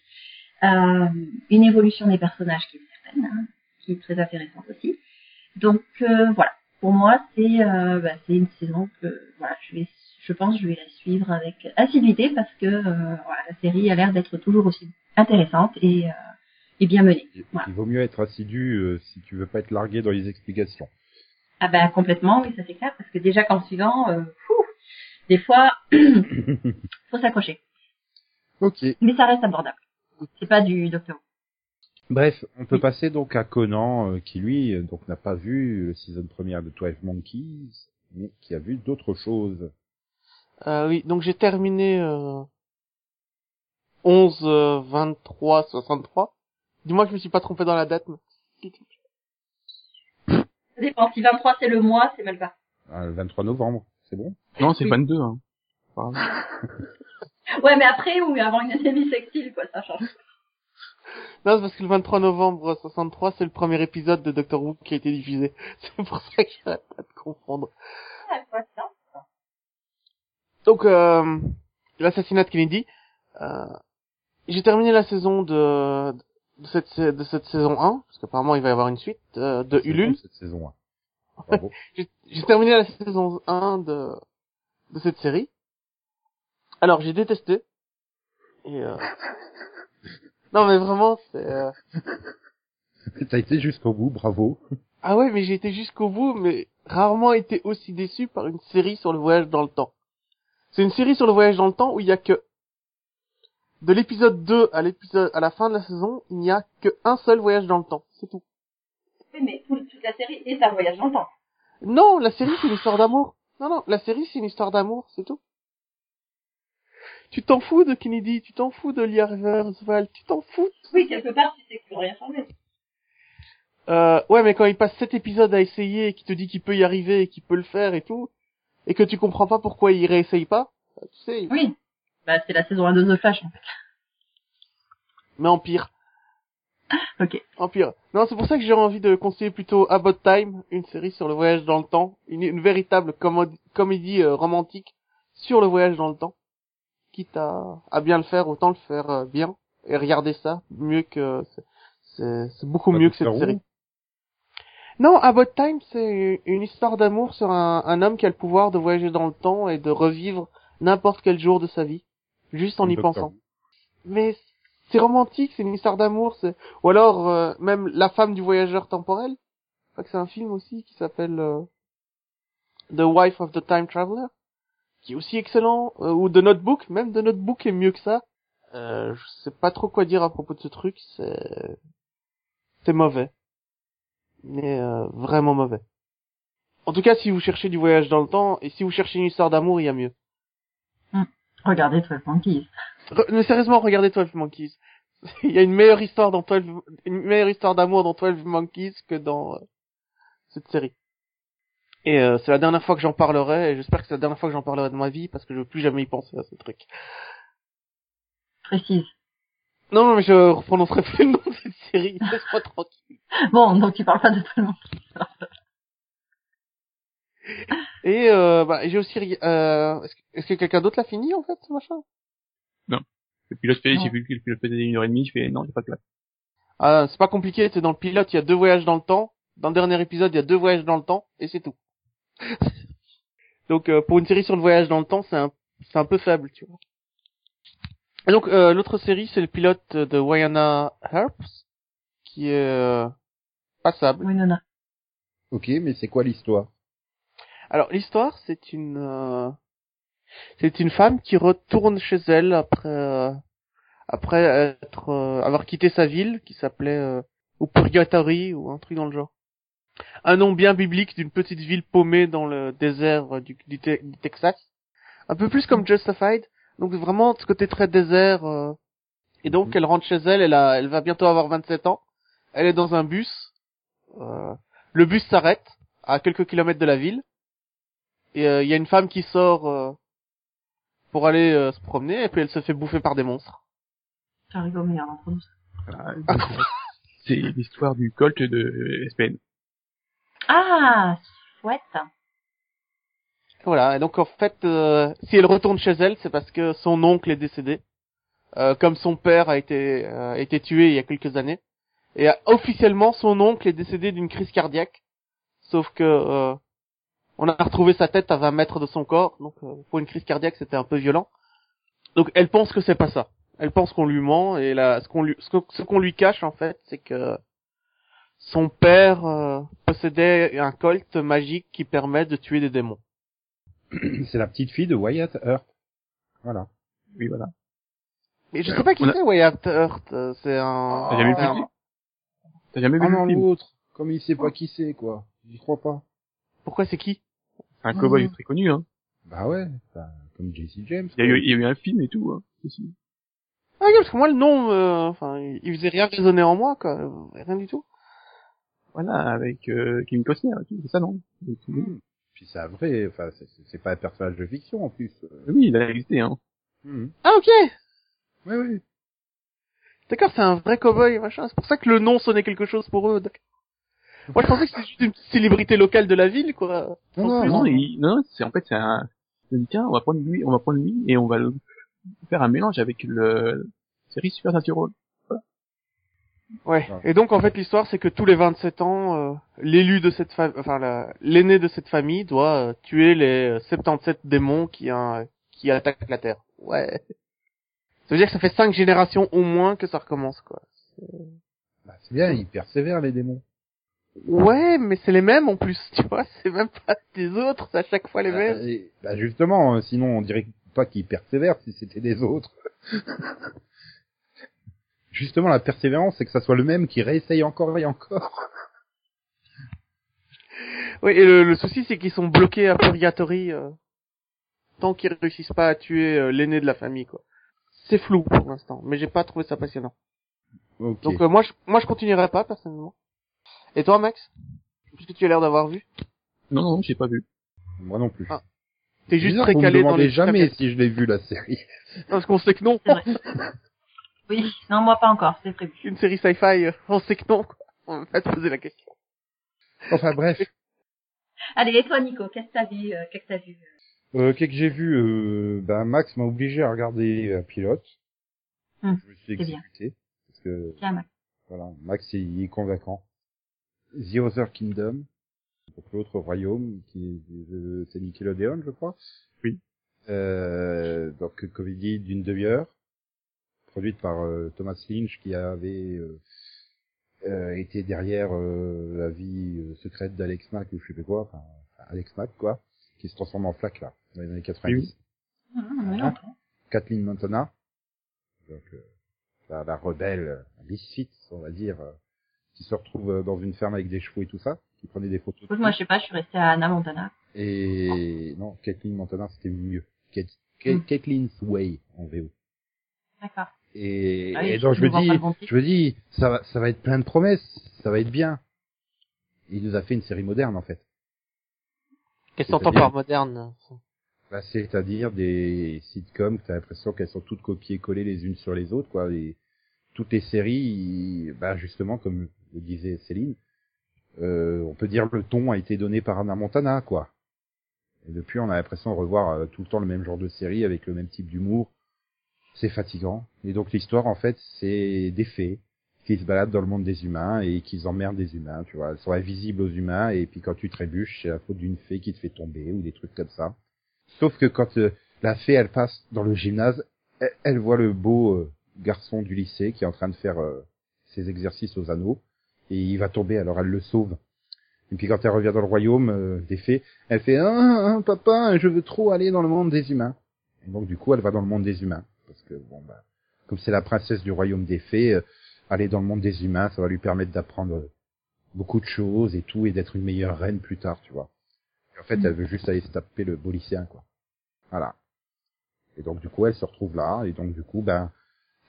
euh, une évolution des personnages qui est certaine, hein, qui est très intéressante aussi. Donc euh, voilà, pour moi c'est euh, bah, c'est une saison que voilà je vais je pense que je vais la suivre avec assiduité parce que euh, voilà, la série a l'air d'être toujours aussi intéressante et, et bien menée. Il Voilà. il vaut mieux être assidu euh, si tu veux pas être largué dans les explications. Ah ben complètement, oui ça c'est clair parce que déjà qu'en suivant, euh, fou, des fois faut s'accrocher, ok. mais ça reste abordable. C'est pas du Doctor. Bref, on peut passer donc à Conan, euh, qui lui, euh, donc n'a pas vu le season première de 12 Monkeys, mais qui a vu d'autres choses. Euh, oui, donc j'ai terminé euh, 11, euh, 23, 63. Dis-moi que je me suis pas trompé dans la date. mais- Ça dépend. Si 23 c'est le mois, c'est mal parti. Ah, le 23 novembre, c'est bon? Non, c'est Oui. 22, hein. Ouais, mais après ou avant une année bissextile, quoi, ça change. Non, c'est parce que le 23 novembre 63, c'est le premier épisode de Doctor Who qui a été diffusé. C'est pour ça qu'il n'y a pas de confondre. Ça. Donc, euh, l'assassinat de Kennedy. Euh, j'ai terminé la saison de, de, cette, de cette saison 1, parce qu'apparemment il va y avoir une suite, euh, de Ulule. cette saison. hein. Bravo. J'ai j'ai terminé la saison 1 de, de cette série. Alors, j'ai détesté. Et euh... Non, mais vraiment, c'est... euh, T'as été jusqu'au bout, bravo. Ah ouais, mais j'ai été jusqu'au bout, mais rarement été aussi déçu par une série sur le voyage dans le temps. C'est une série sur le voyage dans le temps où il y a que... De l'épisode 2 à l'épisode à la fin de la saison, il n'y a que un seul voyage dans le temps. C'est tout. Oui, mais tout- toute la série est un voyage dans le temps. Non, la série c'est une histoire d'amour. Non, non, la série c'est une histoire d'amour, c'est tout. Tu t'en fous de Kennedy, tu t'en fous de Lee Harvey tu t'en fous. Oui, quelque part, tu sais que tu peux rien changer. Euh, ouais, mais quand il passe sept épisodes à essayer et qu'il te dit qu'il peut y arriver et qu'il peut le faire et tout, et que tu comprends pas pourquoi il réessaye pas, bah, tu sais, Oui. Bah, c'est la saison 1 de The Flash, en fait. mais en pire. Ok. En pire. Non, c'est pour ça que j'ai envie de conseiller plutôt About Time, une série sur le voyage dans le temps, une, une véritable comod- comédie euh, romantique sur le voyage dans le temps. Quitte à, à bien le faire, autant le faire euh, bien et regarder ça mieux que c'est- c'est c'est beaucoup Pas mieux que cette série. Non, About Time, c'est une histoire d'amour sur un, un homme qui a le pouvoir de voyager dans le temps et de revivre n'importe quel jour de sa vie, juste en y pensant. Mais c'est romantique, c'est une histoire d'amour, c'est ou alors euh, même la femme du voyageur temporel. Je crois que c'est un film aussi qui s'appelle euh, The Wife of the Time Traveler, qui est aussi excellent, euh, ou The Notebook, même The Notebook est mieux que ça. Euh, je sais pas trop quoi dire à propos de ce truc, c'est c'est mauvais, mais euh, vraiment mauvais. En tout cas, si vous cherchez du voyage dans le temps et si vous cherchez une histoire d'amour, il y a mieux. Regardez 12 Monkeys. Re- mais sérieusement, regardez 12 Monkeys. Il y a une meilleure histoire dans 12, une meilleure histoire d'amour dans 12 Monkeys que dans euh, cette série. Et euh, c'est la dernière fois que j'en parlerai, et j'espère que c'est la dernière fois que j'en parlerai de ma vie, parce que je veux plus jamais y penser à ce truc. Précise. Non, non, mais je prononcerai plus le nom de cette série, laisse-moi tranquille. Bon, donc tu parles pas de 12 Monkeys. Et euh, bah, j'ai aussi... Euh, est-ce que, quelqu'un d'autre l'a fini, en fait, ce machin? Le pilote fait, Non. j'ai vu que le pilote faisait une heure et demie, je fais, non, j'ai pas de place. Ah, c'est pas compliqué, c'est dans le pilote, il y a deux voyages dans le temps. Dans le dernier épisode, il y a deux voyages dans le temps, et c'est tout. donc, euh, pour une série sur le voyage dans le temps, c'est un, c'est un peu faible, tu vois. Et donc, euh, l'autre série, c'est le pilote de Wayana Earps, qui est euh, passable. Nona. Ok, mais c'est quoi l'histoire? Alors, l'histoire, c'est une... euh, c'est une femme qui retourne chez elle après... euh, après être euh, avoir quitté sa ville qui s'appelait euh, ou Purgatory ou un truc dans le genre. Un nom bien biblique d'une petite ville paumée dans le désert euh, du, du, Te- du Texas. Un peu plus comme Justified. Donc vraiment ce côté très désert. euh. Et donc Mhm. elle rentre chez elle, elle, a, elle va bientôt avoir 27 ans. Elle est dans un bus. Euh, le bus s'arrête à quelques kilomètres de la ville. Et euh, il y a une femme qui sort euh, pour aller euh, se promener et puis elle se fait bouffer par des monstres. Ça rigole meilleur d'entre nous. Voilà. c'est l'histoire du Colt de SPN. Ah, chouette. Voilà, et donc en fait, euh, si elle retourne chez elle, c'est parce que son oncle est décédé, euh, comme son père a été euh, a été tué il y a quelques années. Et euh, officiellement, son oncle est décédé d'une crise cardiaque, sauf que euh, on a retrouvé sa tête à 20 mètres de son corps, donc euh, pour une crise cardiaque, c'était un peu violent. Donc elle pense que c'est pas ça. Elle pense qu'on lui ment et là, ce qu'on lui ce qu'on lui cache en fait, c'est que son père euh, possédait un colt magique qui permet de tuer des démons. C'est la petite fille de Wyatt Earp. Voilà. Oui, voilà. Mais je sais pas qui a- c'est Wyatt Earp. euh, C'est un. T'as jamais vu un- le- T'as jamais vu Ah film? l'autre, comme il sait pas qui c'est, quoi. J'y crois pas. Pourquoi c'est qui? Un cowboy Mhm. très connu, hein. Bah ouais, bah, comme Jesse James. Il y, a eu, il y a eu un film et tout, hein. aussi. Ah oui, parce que moi le nom, euh, enfin, il faisait rien résonner en moi, quoi. Euh, Rien du tout. Voilà, avec euh, Kim Costner et tout, c'est ça, non? Et tout. Hmm. Puis c'est vrai, enfin, c'est- pas un personnage de fiction, en plus. Oui, il a existé, hein. Hmm. Ah ok. Ouais, ouais. D'accord, c'est un vrai cowboy, machin. C'est pour ça que le nom sonnait quelque chose pour eux. d'accord. Moi, je pensais que c'était juste une petite célébrité locale de la ville, quoi. Non, En non, Non, non. il- non, c'est en fait c'est un. Tiens, on va prendre lui, on va prendre lui et on va le faire un mélange avec le série Supernatural. Ouais. Et donc, en fait, l'histoire, c'est que tous les 27 ans, euh, l'élu de cette famille, enfin, la- l'aîné de cette famille doit euh, tuer les euh, 77 démons qui, euh, qui attaquent la Terre. Ouais. Ça veut dire que ça fait cinq générations au moins que ça recommence, quoi. Bah, c'est bien, ils persévèrent, les démons. Ouais, mais c'est les mêmes en plus, tu vois. C'est même pas des autres, c'est à chaque fois les mêmes. Euh, et- bah, justement, euh, sinon, on dirait pas qu'ils persévèrent si c'était des autres. justement, la persévérance, c'est que ça soit le même qui réessaye encore et encore. Oui, et le, le souci, c'est qu'ils sont bloqués à Purgatory euh, tant qu'ils réussissent pas à tuer euh, l'aîné de la famille, quoi. C'est flou pour l'instant, mais j'ai pas trouvé ça passionnant. Donc euh, moi, je, moi, je continuerai pas personnellement. Et toi, Max? Puisque tu as l'air d'avoir vu, Non, non, j'ai pas vu. Moi non plus. Ah, t'es juste très calé dans les jamais si je l'ai vu, la série. Parce qu'on sait que non. Oui, non, moi pas encore, c'est prévu. Une série sci-fi, euh, on sait que non. Quoi. On va pas te poser la question. Enfin, bref. Allez, et toi, Nico, qu'est-ce que t'as vu, euh, qu'est-ce que t'as vu euh Euh, qu'est-ce que j'ai vu euh, ben, Max m'a obligé à regarder un pilote. Hum, je me suis c'est bien. exécuté. Parce que, Tiens, Max. voilà, Max, il est convaincant. The Other Kingdom. Donc l'autre royaume, qui est, euh, c'est Nickelodeon, je crois. Oui. Euh, donc, comédie d'une demi-heure. Produite par euh, Thomas Lynch, qui avait euh, euh, été derrière euh, la vie secrète d'Alex Mack, ou je sais pas quoi, enfin, Alex Mack, quoi, qui se transforme en flaque, là, dans les années 90. Hum, hum, oui, Hein ok. Kathleen Montana, donc euh, la, la rebelle, euh, misfit, on va dire, euh, qui se retrouve euh, dans une ferme avec des chevaux et tout ça, qui prenait des photos. Écoute, moi, je sais pas, je suis restée à Anna Montana. Et non, Kathleen Montana, c'était mieux. Kat- Ka- Mm. Kathleen's Way en VO. D'accord. Et, Ah oui, et donc je me dis, je me dis, ça va, ça va être plein de promesses, ça va être bien. Il nous a fait une série moderne en fait. Qu'est-ce que qu'on entend par par moderne Bah, c'est-à-dire des sitcoms, t'as l'impression qu'elles sont toutes copiées-collées les unes sur les autres, quoi. Et toutes les séries, bah, justement, comme le disait Céline, euh, on peut dire le ton a été donné par Anna Montana, quoi. Et depuis, on a l'impression de revoir euh, tout le temps le même genre de série avec le même type d'humour. C'est fatigant. Et donc l'histoire, en fait, c'est des fées qui se baladent dans le monde des humains et qui emmerdent des humains, tu vois. Elles sont invisibles aux humains et puis quand tu trébuches, c'est la faute d'une fée qui te fait tomber ou des trucs comme ça. Sauf que quand euh, la fée, elle passe dans le gymnase, elle, voit le beau garçon du lycée qui est en train de faire ses exercices aux anneaux et il va tomber, alors elle le sauve. Et puis quand elle revient dans le royaume euh, des fées, elle fait ah, papa, je veux trop aller dans le monde des humains. Et donc du coup, elle va dans le monde des humains parce que bon bah comme c'est la princesse du royaume des fées, euh, aller dans le monde des humains, ça va lui permettre d'apprendre euh, beaucoup de choses et tout et d'être une meilleure reine plus tard, tu vois. Et en fait, elle veut juste aller se taper le beau quoi. Voilà. Et donc du coup, elle se retrouve là et donc du coup, ben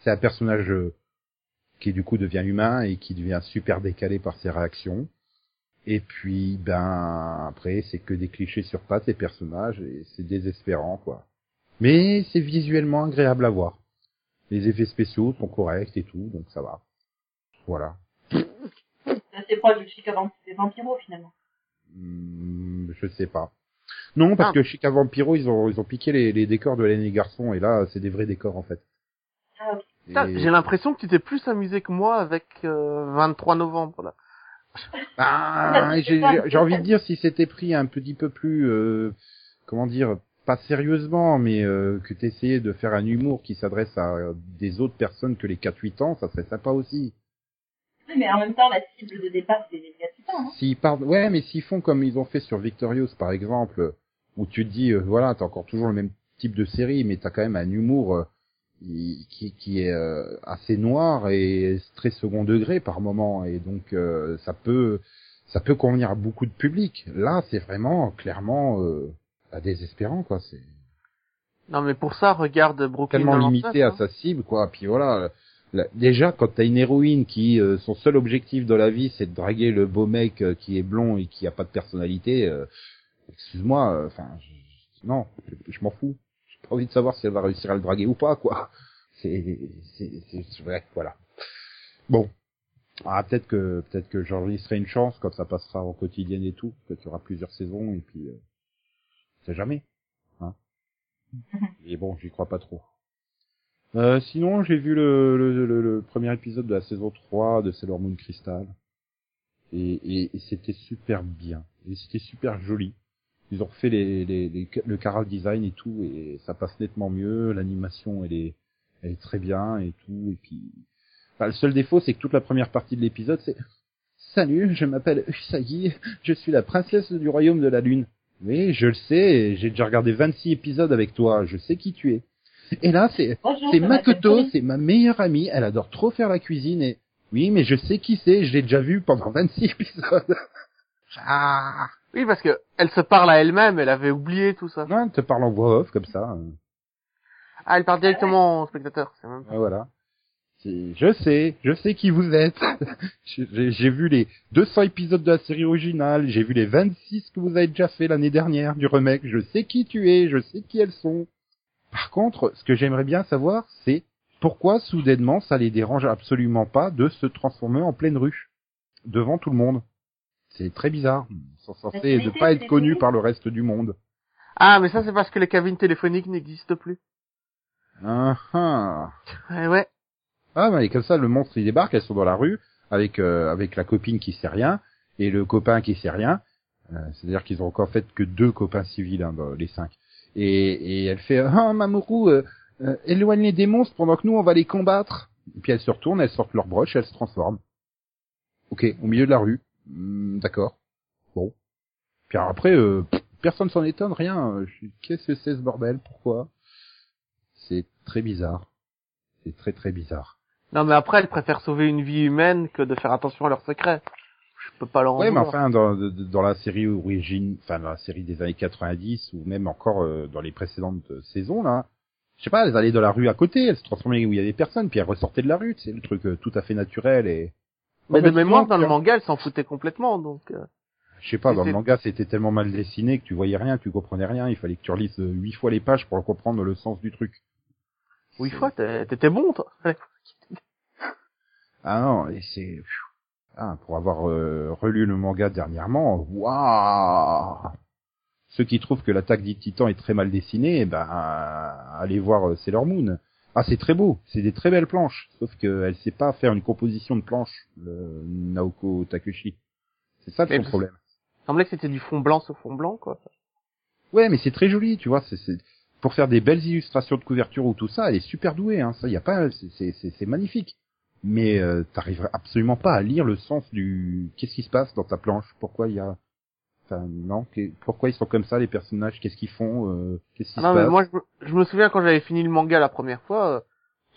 c'est un personnage euh, qui du coup devient humain et qui devient super décalé par ses réactions. Et puis, ben, après, c'est que des clichés sur pattes, les personnages, et c'est désespérant, quoi. Mais c'est visuellement agréable à voir. Les effets spéciaux sont corrects et tout, donc ça va. Voilà. C'est assez proche du Chica Vamp- des Vampiros, finalement. Hmm, je sais pas. Non, parce Ah. que chez Vampiro, ils ont, ils ont piqué les, les décors de l'année garçon, et là, c'est des vrais décors, en fait. Ah, ok. Et- J'ai l'impression que tu t'es plus amusé que moi avec euh, 23 novembre là. Ah, j'ai envie de dire si c'était pris un petit peu plus, euh, comment dire, pas sérieusement, mais euh, que t'essayais de faire un humour qui s'adresse à des autres personnes que les 4-8 ans, ça serait sympa aussi. Oui, mais en même temps, la cible de départ, c'est les Gatitans, hein. S'ils parlent, ouais, mais s'ils font comme ils ont fait sur Victorious, par exemple, où tu te dis, euh, voilà, t'as encore toujours le même type de série, mais t'as quand même un humour euh, qui, qui, est euh, assez noir et très second degré par moment et donc euh, ça peut ça peut convenir à beaucoup de public. Là, c'est vraiment clairement euh, bah, désespérant quoi. C'est Non, mais pour ça, regarde Brooklyn tellement limité à hein. sa cible quoi. Puis voilà. déjà, quand t'as une héroïne qui euh, son seul objectif dans la vie, c'est de draguer le beau mec euh, qui est blond et qui a pas de personnalité, euh, excuse-moi, enfin, non, je, je m'en fous. J'ai pas envie de savoir si elle va réussir à le draguer ou pas, quoi. C'est, c'est, vrai, voilà. Bon. Ah, peut-être que, peut-être que j'enregistrerai une chance quand ça passera en quotidienne et tout, peut-être qu'il y aura plusieurs saisons et puis, euh, c'est jamais, hein. Et bon, j'y crois pas trop. Euh, sinon, j'ai vu le, le, le, le premier épisode de la saison 3 de Sailor Moon Crystal. Et, et, et c'était super bien. Et c'était super joli. Ils ont refait les, les, les- le Caral design et tout, et ça passe nettement mieux. L'animation, elle est, elle est très bien et tout. Et puis, enfin, le seul défaut, c'est que toute la première partie de l'épisode, c'est Salut, je m'appelle Usagi, je suis la princesse du royaume de la lune. Oui, je le sais, j'ai déjà regardé 26 épisodes avec toi, je sais qui tu es. Et là, c'est Makoto, c'est ma meilleure amie, elle adore trop faire la cuisine et oui, mais je sais qui c'est, je l'ai déjà vu pendant 26 épisodes. ah, Oui, parce que elle se parle à elle-même, elle avait oublié tout ça. non, elle te parle en voix off comme ça. euh. Ah, elle parle directement au spectateur, c'est même. Ouais, voilà. Je sais, je sais qui vous êtes. J'ai j'ai vu les 200 épisodes de la série originale, j'ai vu les 26 que vous avez déjà fait l'année dernière du remake, je sais qui tu es, je sais qui elles sont. Par contre, ce que j'aimerais bien savoir, c'est pourquoi soudainement ça les dérange absolument pas de se transformer en pleine ruche devant tout le monde? C'est très bizarre. Ils sont censés ne pas être connus par le reste du monde. Ah, mais ça c'est parce que les cabines téléphoniques n'existent plus. Ah, ah. Ouais, ouais. Ah, mais comme ça, le monstre il débarque, elles sont dans la rue avec euh, avec la copine qui sait rien et le copain qui sait rien. Euh, C'est-à-dire qu'ils ont encore fait que deux copains civils hein, dans les cinq. Et, et elle fait ah Mamoru, euh, euh, éloigne les monstres pendant que nous on va les combattre. Et puis elles se retournent, elles sortent leur broche, elles se transforment. Ok, au milieu de la rue. Hmm, D'accord. Bon. Puis après, euh, personne s'en étonne, rien. Qu'est-ce que c'est ce bordel? Pourquoi? C'est très bizarre. C'est très très bizarre. Non, mais après, elle préfère sauver une vie humaine que de faire attention à leurs secrets. Je peux pas leur en Ouais, mais enfin, dans, la série origine, enfin, dans la série des années 90, ou même encore euh, dans les précédentes euh, saisons, là, je sais pas, elles allaient dans la rue à côté, elles se transformaient où il y avait personne, puis elles ressortaient de la rue, c'est le truc euh, tout à fait naturel et... Mais de mémoire, dans le manga, elle s'en foutait complètement, donc... euh, Je sais pas, dans le manga, c'était tellement mal dessiné que tu voyais rien, tu comprenais rien, il fallait que tu relises euh, huit fois les pages pour comprendre le sens du truc. Oui, C'est- fois, t'étais bon, toi. Ah non, et c'est... Ah, pour avoir euh, relu le manga dernièrement, waouh Ceux qui trouvent que l'attaque des titans est très mal dessinée, eh ben, allez voir euh, Sailor Moon. Ah, c'est très beau, c'est des très belles planches, sauf qu'elle sait pas faire une composition de planches, le Naoko Takeshi. C'est ça parce- problème. Il semblait que c'était du fond blanc sur fond blanc, quoi. Ouais, mais c'est très joli, tu vois, c'est... Pour faire des belles illustrations de couverture ou tout ça, elle est super douée, hein. Ça, y a pas, c'est- magnifique. Mais euh, absolument pas à lire le sens du qu'est-ce qui se passe dans ta planche? Pourquoi il y a, enfin non, pourquoi ils sont comme ça les personnages, qu'est-ce qu'ils font, euh, qu'est-ce qui Ah se non, mais passe? moi, je me, je me souviens quand j'avais fini le manga la première fois, euh,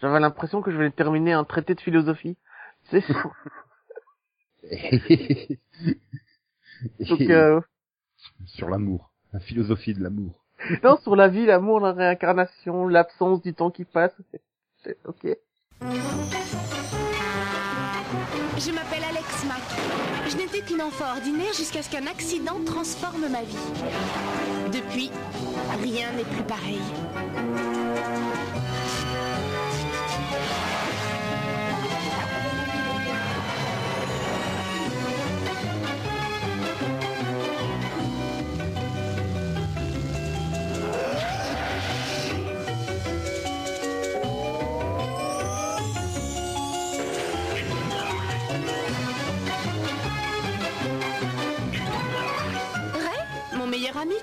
j'avais l'impression que je venais de terminer un traité de philosophie. C'est donc, euh, Sur l'amour, la philosophie de l'amour. non, sur la vie, l'amour, la réincarnation, l'absence du temps qui passe. Ok. Je m'appelle Alex Mack. Je n'étais qu'une enfant ordinaire jusqu'à ce qu'un accident transforme ma vie. Depuis, rien n'est plus pareil.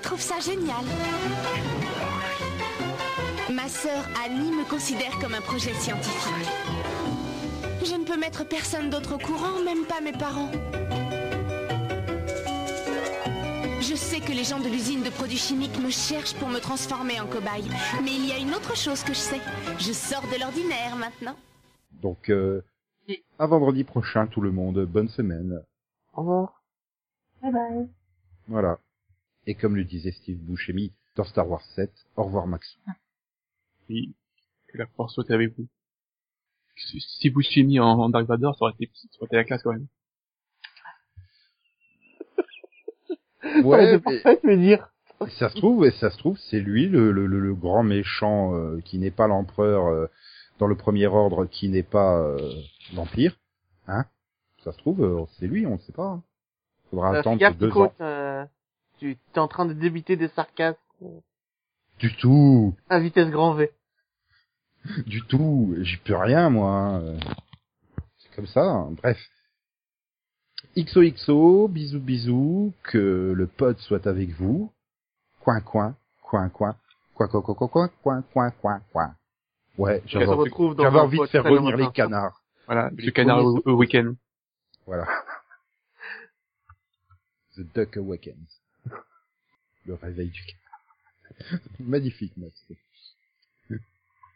Trouve ça génial. Ma sœur Annie me considère comme un projet scientifique. Je ne peux mettre personne d'autre au courant, même pas mes parents. Je sais que les gens de l'usine de produits chimiques me cherchent pour me transformer en cobaye. Mais il y a une autre chose que je sais. Je sors de l'ordinaire maintenant. Donc, euh, à vendredi prochain, tout le monde. Bonne semaine. Au revoir. Bye bye. Voilà. Et comme le disait Steve Buscemi dans Star Wars 7, au revoir Max. Oui. Que la force soit avec vous. Si- Si vous suis mis en, en Dark Vador, ça aurait été, ça aurait été la classe quand même. Ouais, c'est mais me dire. ça se trouve, et ça se trouve, c'est lui le, le, le, grand méchant euh, qui n'est pas l'empereur euh, dans le premier ordre, qui n'est pas euh, l'empire. Hein Ça se trouve, euh, c'est lui, on ne sait pas. hein. Faudra Euh, attendre deux ans. Tu es en train de débiter des sarcasmes Du tout, à vitesse grand V. du tout. J'y peux rien, moi. hein. C'est comme ça. hein. Bref. XOXO, bisous bisous, que le pod soit avec vous. Coin coin, coin coin, coin coin coin coin coin coin coin coin coin. Ouais, j'avais envie, retrouve dans j'avais un envie de faire revenir les canards. Voilà. Les Le canard au, premiers- au week-end. Voilà. The Duck Awakens. Le réveil du. Magnifique, Max.